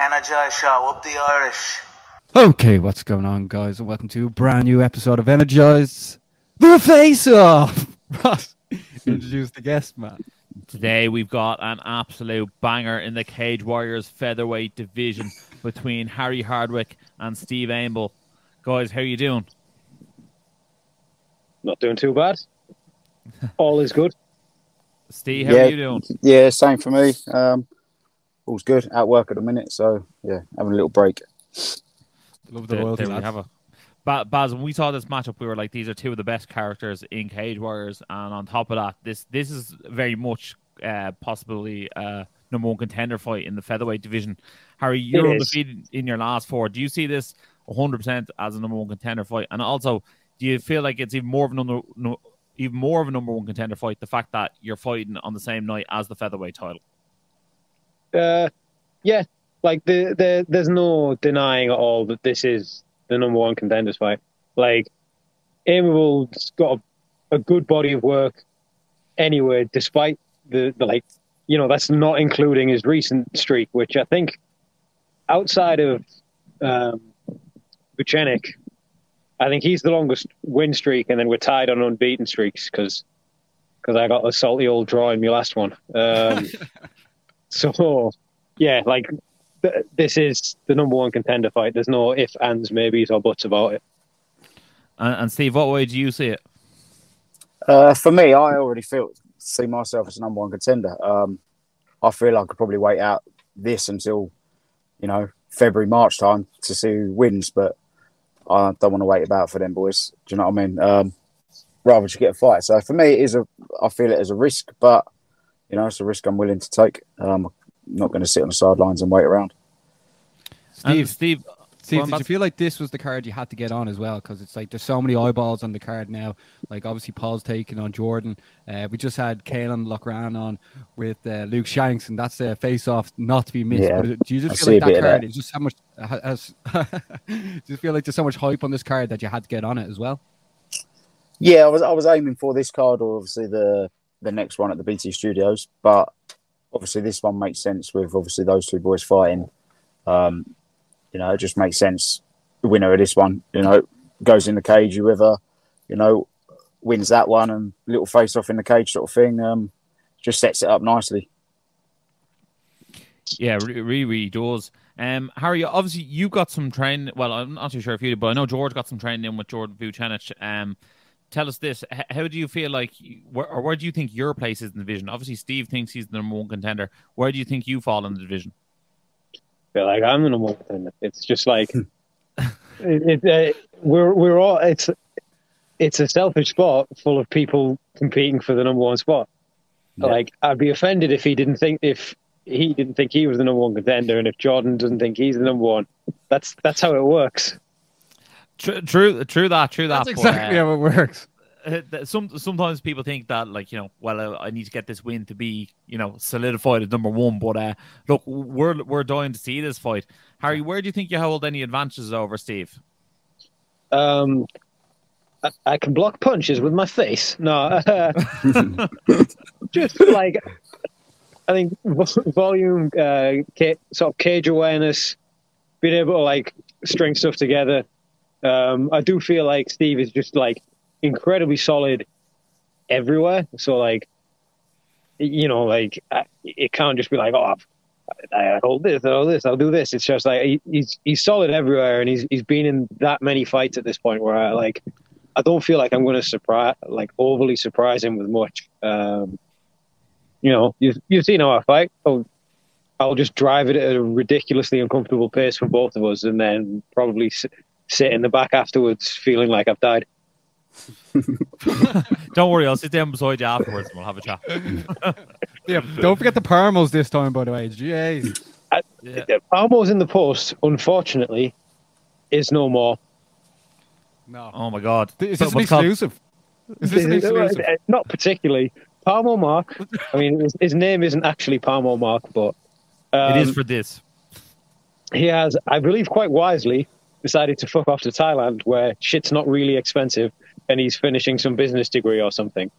Energize Show, up the Irish. Okay, what's going on, guys, and welcome to a brand new episode of Energize the Face Off. Ross, introduce the guest, man. Today we've got an absolute banger in the Cage Warriors featherweight division between Harry Hardwick and Steve Aimable. Guys, how you doing? Not doing too bad. All is good. Steve, how Yeah. are you doing? Yeah, same for me. Um, all's good. At work at the minute, so yeah, having a little break. Love the There, loyalty, there we have it. Ba- Baz, when we saw this matchup, we were like, these are two of the best characters in Cage Warriors, and on top of that, this this is very much uh, possibly uh, number one contender fight in the featherweight division. Harry, you're It is. undefeated in your last four. Do you see this 100 percent as a number one contender fight? And also, do you feel like it's even more of a number, no, even more of a number one contender fight? The fact that you're fighting on the same night as the featherweight title. Uh, yeah, like the, the there's no denying at all that this is the number one contenders fight. Like, Aimable's got a, a good body of work anyway, despite the, the like, you know, that's not including his recent streak, which I think outside of um, Vucenic, I think he's the longest win streak, and then we're tied on unbeaten streaks because because I got a salty old draw in my last one. Um, so, yeah, like th- this is the number one contender fight. There's no ifs, ands, maybes, or buts about it. And, and Steve, what way do you see it? Uh, for me, I already feel see myself as a number one contender. Um, I feel I could probably wait out this until you know February March time to see who wins, but I don't want to wait about for them boys. Do you know what I mean? Um, rather just get a fight. So for me, it is a I feel it as a risk, but you know it's a risk I'm willing to take. Um, I'm not going to sit on the sidelines and wait around. Steve, Steve, Steve, Go on, did you feel like this was the card you had to get on as well? Because it's like there's so many eyeballs on the card now. Like obviously Paul's taking on Jordan. Uh, we just had Caolan Loughran on with uh, Luke Shanks, and that's a face-off not to be missed. Yeah, But do you just I feel like that card that. is just how much? ha- Has, do you feel like there's so much hype on this card that you had to get on it as well? Yeah, I was I was aiming for this card or obviously the the next one at the BT Studios, but obviously this one makes sense with obviously those two boys fighting. Um, you know, it just makes sense. The winner of this one, you know, goes in the cage. Whoever, you know, wins that one and little face off in the cage sort of thing. Um, just sets it up nicely. Yeah, re- really, really does. Um, Harry, obviously you got some training. Well, I'm not too sure if you did, but I know George got some training in with Jordan Vucenic. Um, tell us this: how do you feel like, where, or where do you think your place is in the division? Obviously, Steve thinks he's the number one contender. Where do you think you fall in the division? Feel like I'm the number one contender. It's just like it, it, uh, we're we're all it's it's a selfish sport full of people competing for the number one spot. Yeah. Like I'd be offended if he didn't think if he didn't think he was the number one contender, and if Jordan doesn't think he's the number one. That's that's how it works. True, true, true that, true that. That's but, exactly uh, how it works. Uh, th- some sometimes people think that like you know well uh, I need to get this win to be you know solidified as number one but uh look we're we're dying to see this fight Harry where do you think you hold any advantages over Steve Um, I, I can block punches with my face. No, just like I think volume, uh, ca- sort of cage awareness, being able to like string stuff together. Um, I do feel like Steve is just like incredibly solid everywhere. So like, you know, like I- it can't just be like, oh, I, I hold this, I hold this, I'll do this. It's just like he, he's he's solid everywhere, and he's he's been in that many fights at this point where I like. I don't feel like I'm going to surprise, like overly surprise him with much. Um, you know, you've you've seen how I fight. I'll, I'll just drive it at a ridiculously uncomfortable pace for both of us, and then probably sit in the back afterwards, feeling like I've died. don't worry I'll sit down beside you afterwards and we'll have a chat Yeah, don't forget the Parmos this time, by the way. Jeez. yeah. Almost in the post, unfortunately, is no more. No. oh my god Is So this an exclusive? Is this an exclusive? Not particularly. Parmo Mark. I mean, his, his name isn't actually Parmo Mark, but um, it is for this he has, I believe, quite wisely decided to fuck off to Thailand, where shit's not really expensive, and he's finishing some business degree or something.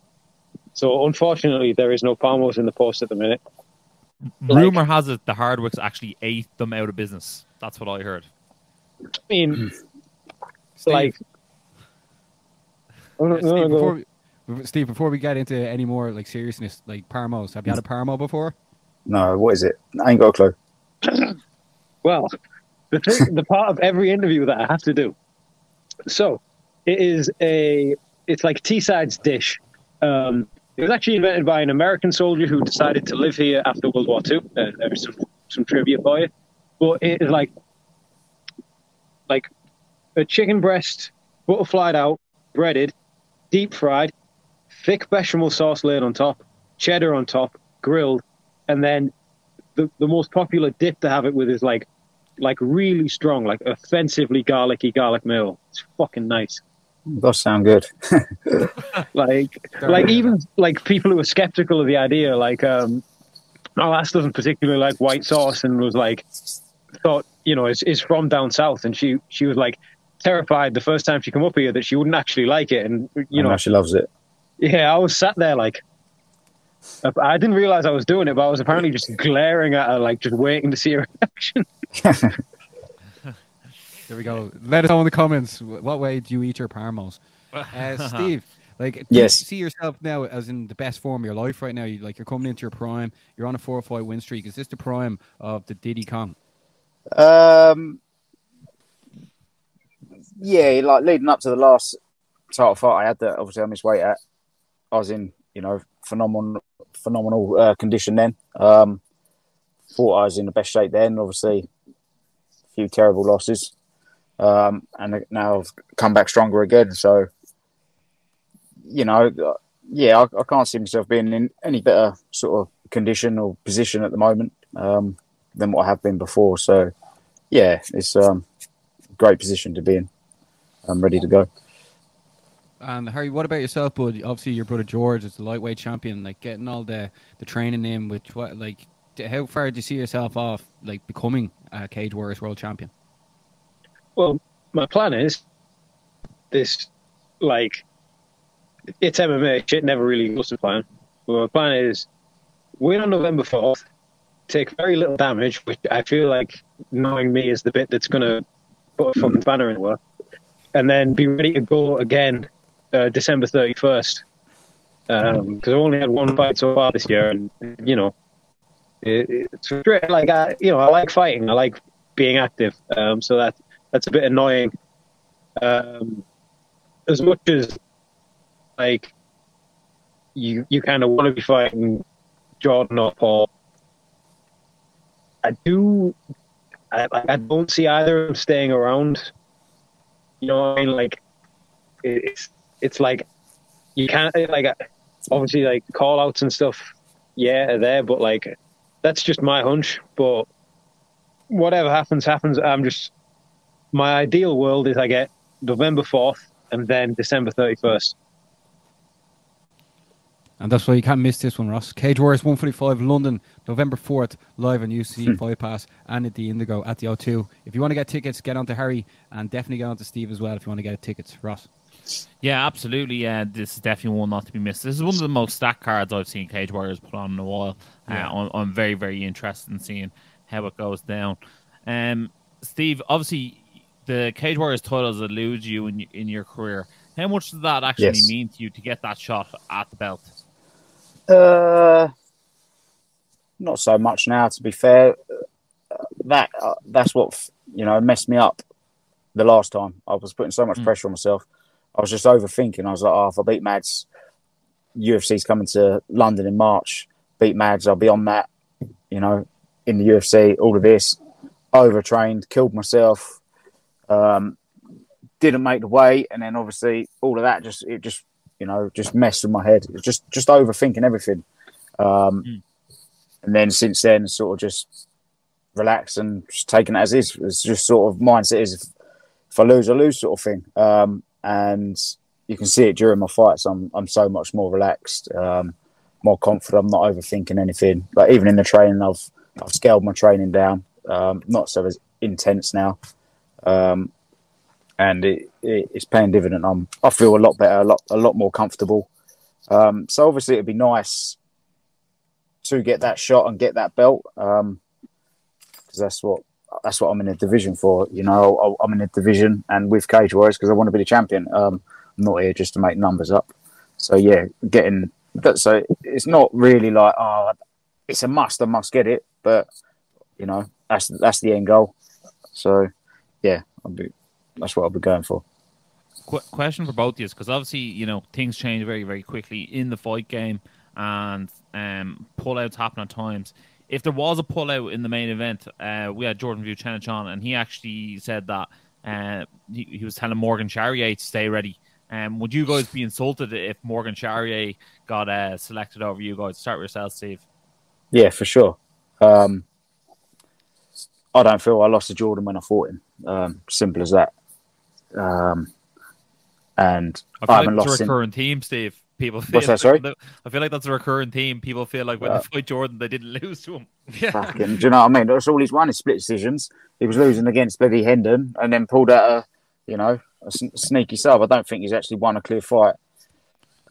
So unfortunately, there is no Parmos in the post at the minute. Like- Rumor has it the Hardwicks actually ate them out of business. That's what I heard. I mean, hmm. Steve, like, oh, no, Steve, no, no, before we, Steve, before we get into any more like seriousness, like Parmos, have you had a Parmo before? No, what is it? I ain't got a clue. Well, the thing, the part of every interview that I have to do. So, it is a, it's like Teesside's dish. Um, it was actually invented by an American soldier who decided to live here after World War II. Uh, there's some some trivia for you, but it is like, like, a chicken breast, butterflied out, breaded, deep fried, thick bechamel sauce laid on top, cheddar on top, grilled, and then the, the most popular dip to have it with is like like really strong, like offensively garlicky garlic mayo. It's fucking nice. Does sound good. Like like even like people who are skeptical of the idea, like um oh Ass doesn't particularly like white sauce and was like thought, you know, is is from down south and she she was like terrified the first time she come up here that she wouldn't actually like it and you You know she loves it. Yeah, I was sat there like, I didn't realize I was doing it, but I was apparently just glaring at her, like just waiting to see her reaction. There we go. Let us know in the comments what way do you eat your Parmos? Uh, Steve, like, Yes. you see yourself now as in the best form of your life right now? You like you're coming into your prime. You're on a four or five win streak. Is this the prime of the Diddy Kong? Um, yeah, like leading up to the last title fight I had that obviously I missed weight at. I was in, you know, phenomenal, phenomenal uh, condition then. Um, thought I was in the best shape then. Obviously, a few terrible losses, um, and now I've come back stronger again. So, you know, yeah, I, I can't see myself being in any better sort of condition or position at the moment um, than what I have been before. So, yeah, it's um, a great position to be in. I'm ready to go. And Harry, what about yourself, bud? Obviously, your brother George is the lightweight champion. Like getting all the the training in, which what like how far do you see yourself off like becoming a Cage Warriors world champion? Well, my plan is this, like, it's MMA. Shit never really goes to plan. My plan is win on November 4th, take very little damage, which I feel like knowing me is the bit that's going to put a fucking banner in the work, and then be ready to go again uh, December 31st. Because I've only had one fight so far this year, and, you know, it, it's. Like, I, you know, I like fighting. I like being active. Um, so that that's a bit annoying. Um, as much as like you you kind of want to be fighting Jordan or Paul, I do. I, I don't see either of them staying around. You know what I mean? Like it's it's like you can't like obviously like call outs and stuff. Yeah, are there, but like that's just my hunch. But whatever happens, happens. I'm just my ideal world is I get November fourth and then December thirty first. And that's why you can't miss this one, Ross. Cage Warriors 145 London, November 4th, live on UFC Fight Pass and at the Indigo at the O2. If you want to get tickets, get on to Harry and definitely get on to Steve as well if you want to get tickets. Ross. Yeah, absolutely. Yeah, this is definitely one not to be missed. This is one of the most stacked cards I've seen Cage Warriors put on in a while. Yeah. Uh, I'm, I'm very, very interested in seeing how it goes down. Um, Steve, obviously, the Cage Warriors titles elude you in, in your career. How much does that actually Yes. mean to you to get that shot at the belt? Uh, not so much now, to be fair. That uh, that's what you know messed me up the last time. I was putting so much Mm. pressure on myself. I was just overthinking. I was like, oh, if I beat Mads, UFC's coming to London in March. Beat Mads, I'll be on that. You know, in the UFC, all of this, overtrained, killed myself. Um, didn't make the weight, and then obviously all of that just it just you know, just messed with my head. Just just overthinking everything. Um, Mm. And then since then, sort of just relax and just taking it as is. It's just sort of mindset is if, if I lose, I lose sort of thing. Um, and you can see it during my fights. I'm I'm so much more relaxed, um, more confident. I'm not overthinking anything. Like even in the training, I've I've scaled my training down. Um, not so as intense now. Um, and it, it, it's paying dividend. I'm, I feel a lot better, a lot, a lot more comfortable. Um, so obviously it'd be nice to get that shot and get that belt Um because that's what that's what I'm in a division for. You know, I- I'm in a division and with Cage Warriors because I want to be the champion. Um, I'm not here just to make numbers up. So yeah, getting that. So it's not really like oh, it's a must. I must get it, but you know that's that's the end goal. So I'll be, that's what I'll be going for. Qu- question for both of you because obviously you know things change very very quickly in the fight game and um pullouts happen at times if there was a pullout in the main event uh we had jordan Vucenic on and he actually said that uh he, he was telling morgan charrier to stay ready um would you guys be insulted if morgan charrier got uh selected over you guys start with yourself steve Yeah, for sure. Um, I don't feel I lost to Jordan when I fought him. Um, simple as that. Um, and I I, feel haven't like that's lost a recurring theme, Steve. People feel What's that, sorry? I feel like that's a recurring theme. People feel like when Uh, they fight Jordan, they didn't lose to him. Yeah. Fucking, do you know what I mean? That's all he's won is split decisions. He was losing against bloody Hendon and then pulled out a, you know, a sn- sneaky sub. I don't think he's actually won a clear fight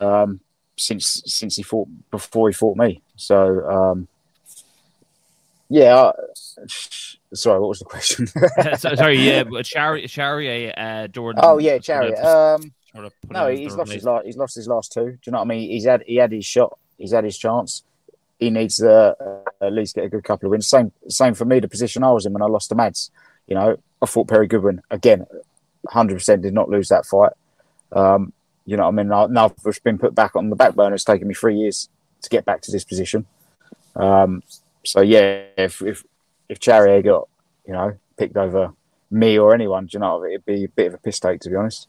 um, since since he fought before he fought me. So um, yeah. I, sorry, what was the question? So- sorry, yeah, but Charrier, Charrier, uh, Jordan. oh yeah, sort Chariot. of- Um, sort of put No, he's lost his last. He's lost his last two. Do you know what I mean? He's had he had his shot. He's had his chance. He needs to uh, at least get a good couple of wins. Same same for me. The position I was in when I lost to Mads. You know, I fought Perry Goodwin again. Hundred percent did not lose that fight. Um, you know, what I mean, now now I've been put back on the back burner. It's taken me three years to get back to this position. Um, so yeah, if if if Charrier got you know picked over me or anyone, do you know, it'd be a bit of a piss take to be honest.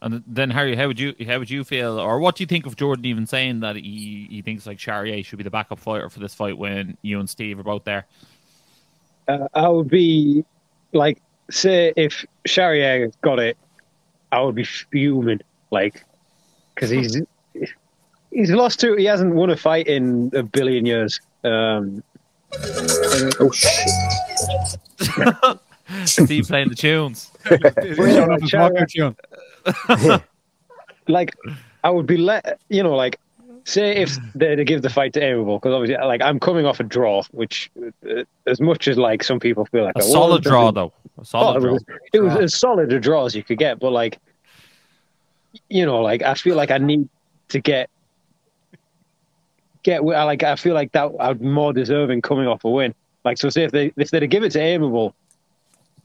And then Harry, how would you how would you feel, or what do you think of Jordan even saying that he, he thinks like Charrier should be the backup fighter for this fight when you and Steve are both there? Uh, I would be like, say, if Charrier got it, I would be fuming, like, because he's he's lost two, He hasn't won a fight in a billion years. Um, Oh shit! Steve playing the tunes. He's showing off his Charlie- rocker tune. like, I would be let you know, like, say if they to give the fight to Aimable, because obviously, like, I'm coming off a draw, which, uh, as much as like some people feel like A I solid won, draw though. A Oh, solid it draw. was, it was as solid a draw as you could get, but like, you know, like I feel like I need to get get like I feel like that I'd more deserving coming off a win. Like so, say if they if they'd give it to Aimable,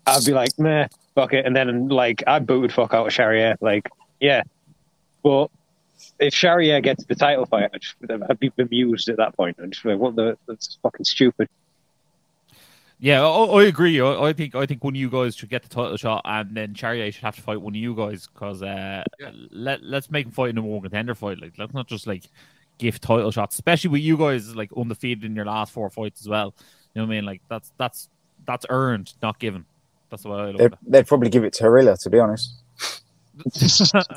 I'd be like, meh, fuck it, and then like I'd booted fuck out of Charrier, like yeah, but. If Charrier gets the title fight, I'd, just, I'd be bemused at that point. I'd just be like, what the? That's fucking stupid. Yeah, I, I agree. I, I think I think one of you guys should get the title shot, and then Charrier should have to fight one of you guys because uh, Yeah. let let's make him fight in a more contender fight. Like let's not just like give title shots, especially with you guys like undefeated in your last four fights as well. You know what I mean? Like that's that's that's earned, not given. That's the way I look They'd, at they'd probably give it to Harilla, to be honest. it.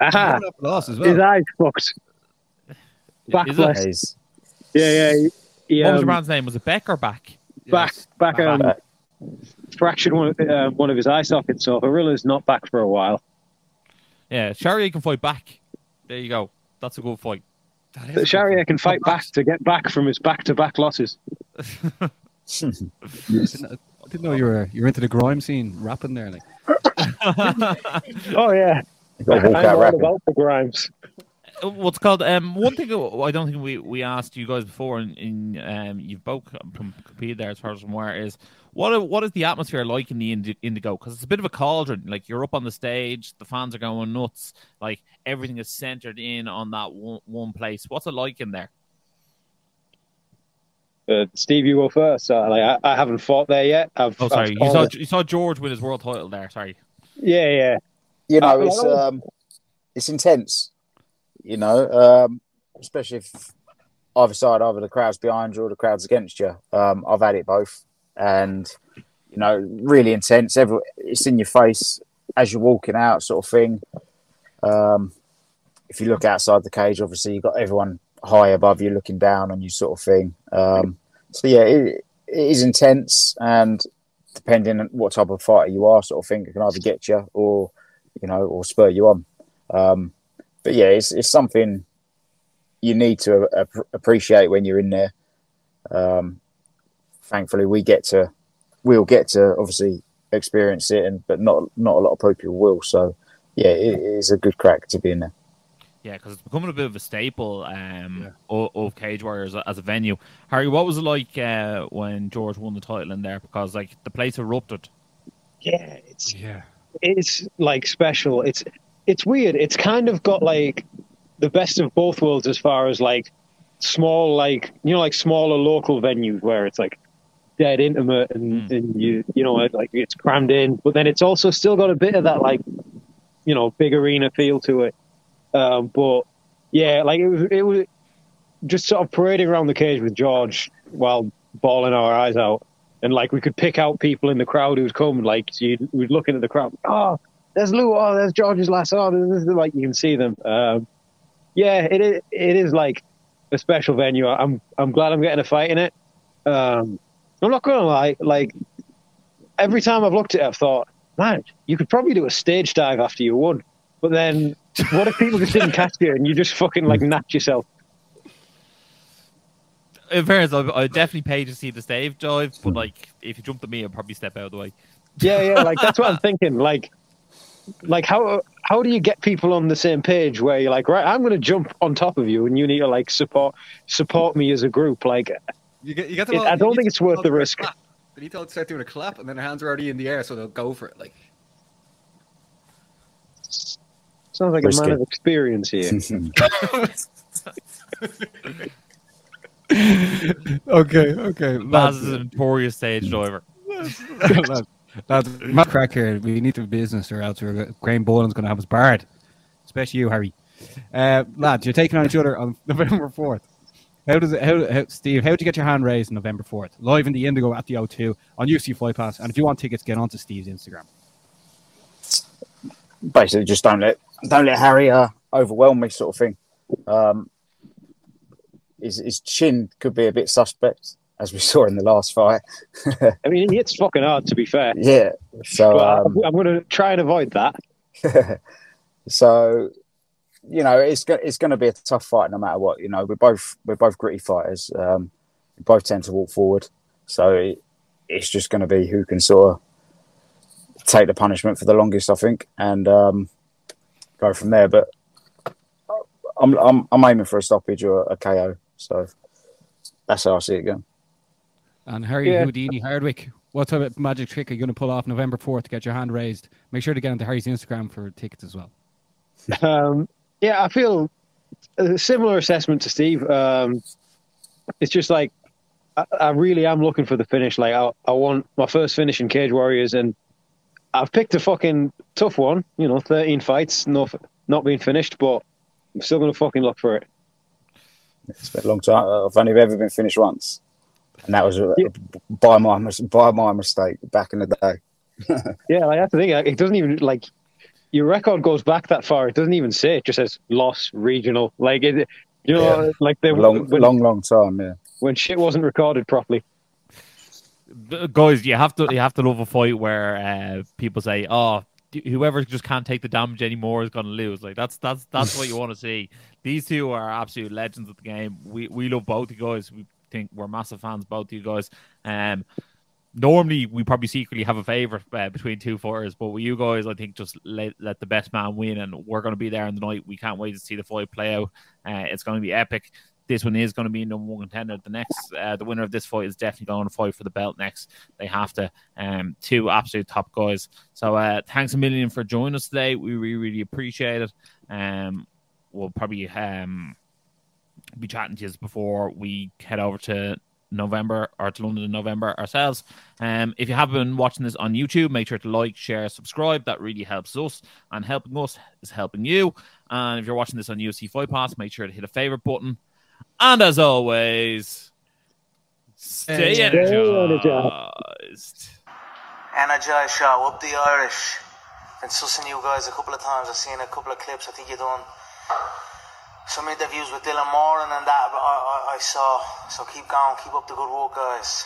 Aha, Coming up lost his well. eyes fucked. Back Is it? left. He's, Yeah, yeah. he- he, what was um, your man's name? Was it Beck or Back? back, back, um, Back. fractured one of, uh, one of his eye sockets. So Harilla's not back for a while. Yeah, Charrier can fight back. There you go. That's a good fight. That is a good Charrier fight. can fight back to get back from his back-to-back losses. I didn't know- I didn't know you were you're into the grime scene, rapping there. Like, Oh yeah, You've got to walk I'm all about the Grimes. What's called um one thing I don't think we, we asked you guys before and in, um you've both competed there as far as I'm aware is what what is the atmosphere like in the Indigo because it's a bit of a cauldron like you're up on the stage the fans are going nuts like everything is centered in on that one, one place what's it like in there Uh, Steve, you go first. Uh, like I, I haven't fought there yet. I've, oh sorry I've you saw it. you saw George with his world title there sorry Yeah, yeah. You know, Uh, it's um, it's intense. You know, um, especially if either side, either the crowd's behind you or the crowd's against you. Um, I've had it both, and you know, really intense. Every it's in your face as you're walking out, sort of thing. Um, if you look outside the cage, obviously you've got everyone high above you looking down on you, sort of thing. Um, so yeah, it, it is intense, and depending on what type of fighter you are, sort of thing, it can either get you or you know, or spur you on. Um, but yeah, it's it's something you need to ap- appreciate when you're in there. Um, thankfully, we get to we'll get to obviously experience it, and but not not a lot of people will. So yeah, it is a good crack to be in there. Yeah, because it's becoming a bit of a staple um, of, of, Cage Warriors as a venue. Harry, what was it like uh, when George won the title in there? Because like the place erupted. Yeah, it's Yeah. it's like special. It's it's weird. It's kind of got like the best of both worlds as far as like small, like you know, like smaller local venues where it's like dead intimate and, Mm. and you you know like it's crammed in, but then it's also still got a bit of that like you know big arena feel to it. Um, but yeah, like it was it was just sort of parading around the cage with George while bawling our eyes out. And like we could pick out people in the crowd who's come, like so you'd, we'd look into the crowd. Oh, there's Lou. Oh, there's George's last. Oh, this is like you can see them. Um, yeah, it is. It is like a special venue. I'm I'm glad I'm getting a fight in it. Um, I'm not gonna lie. Like every time I've looked at it, I've thought, man, you could probably do a stage dive after you won. But then, what if people just didn't catch you and you just fucking like knocked yourself? In fairness, I I definitely pay to see the stage dive, but like if you jumped at me, I'd probably step out of the way. Yeah, yeah. Like that's what I'm thinking. Like, like how how do you get people on the same page where you're like, right, I'm going to jump on top of you, and you need to like support support me as a group. Like, You get, you get It- I don't think it's worth the risk. They need to start doing a clap, and then their hands are already in the air, so they'll go for it. Like, sounds like a Risky. man of experience here. okay, okay. Baz is a notorious stage diver. lads, lads, Matt Crack here. We need to do business, or else we're, Graham Boylan's going to have us barred. Especially you, Harry. Uh, lads, you're taking on each other on November fourth. How does it? How, how Steve? How did you get your hand raised on November fourth? Live in the Indigo at the O2 on UFC Fight Pass. And if you want tickets, get onto Steve's Instagram. Basically, just don't let don't let Harry uh, overwhelm me, sort of thing. Um, his, his chin could be a bit suspect, as we saw in the last fight. I mean, it's fucking hard, to be fair. yeah, so um, I'm, going to try and avoid that. so you know it's go- it's going to be a tough fight no matter what. You know, we're both we're both gritty fighters. Um, we both tend to walk forward, so it, it's just going to be who can sort of take the punishment for the longest, I think, and um, go from there. But I'm I'm I'm aiming for a stoppage or a KO. So that's how I see it going. And Harry Yeah. Houdini Hardwick, what type of magic trick are you going to pull off November 4th to get your hand raised? Make sure to get onto Harry's Instagram for tickets as well. Um, yeah, I feel a similar assessment to Steve. Um, it's just like I, I really am looking for the finish. Like I, I want my first finish in Cage Warriors, and I've picked a fucking tough one. You know, thirteen fights, no, not being finished, but I'm still going to fucking look for it. It's been a long time. I've only ever been finished once, and that was uh, Yeah. by my by my mistake back in the day. Yeah, like that's the thing. It doesn't even like your record goes back that far. It doesn't even say. It just says loss regional. Like it, you know, Yeah. like they long, when, long, long time. Yeah. when shit wasn't recorded properly. Guys, you have to you have to love a fight where uh, people say, "Oh, whoever just can't take the damage anymore is going to lose." Like that's that's that's what you want to see. These two are absolute legends of the game. We we love both you guys. We think we're massive fans both of you guys. Um, normally we probably secretly have a favorite uh, between two fighters, but with you guys, I think just let, let the best man win, and we're going to be there in the night. We can't wait to see the fight play out. Uh, it's going to be epic. This one is going to be number one contender. The next, uh, the winner of this fight is definitely going to fight for the belt next. They have to. Um, two absolute top guys. So uh, thanks a million for joining us today. We really, really appreciate it. Um, we'll probably um be chatting to you before we head over to November or to London in November ourselves. Um, if you have been watching this on YouTube, make sure to like, share, subscribe. That really helps us, and helping us is helping you. And if you're watching this on UFC Fight Pass, make sure to hit a favorite button. And as always, stay Stay energized. Energize show, up the Irish. Been sussing you guys a couple of times. I've seen a couple of clips. I think you done some interviews with Dylan Moran and that I, I, I saw. So keep going, keep up the good work, guys.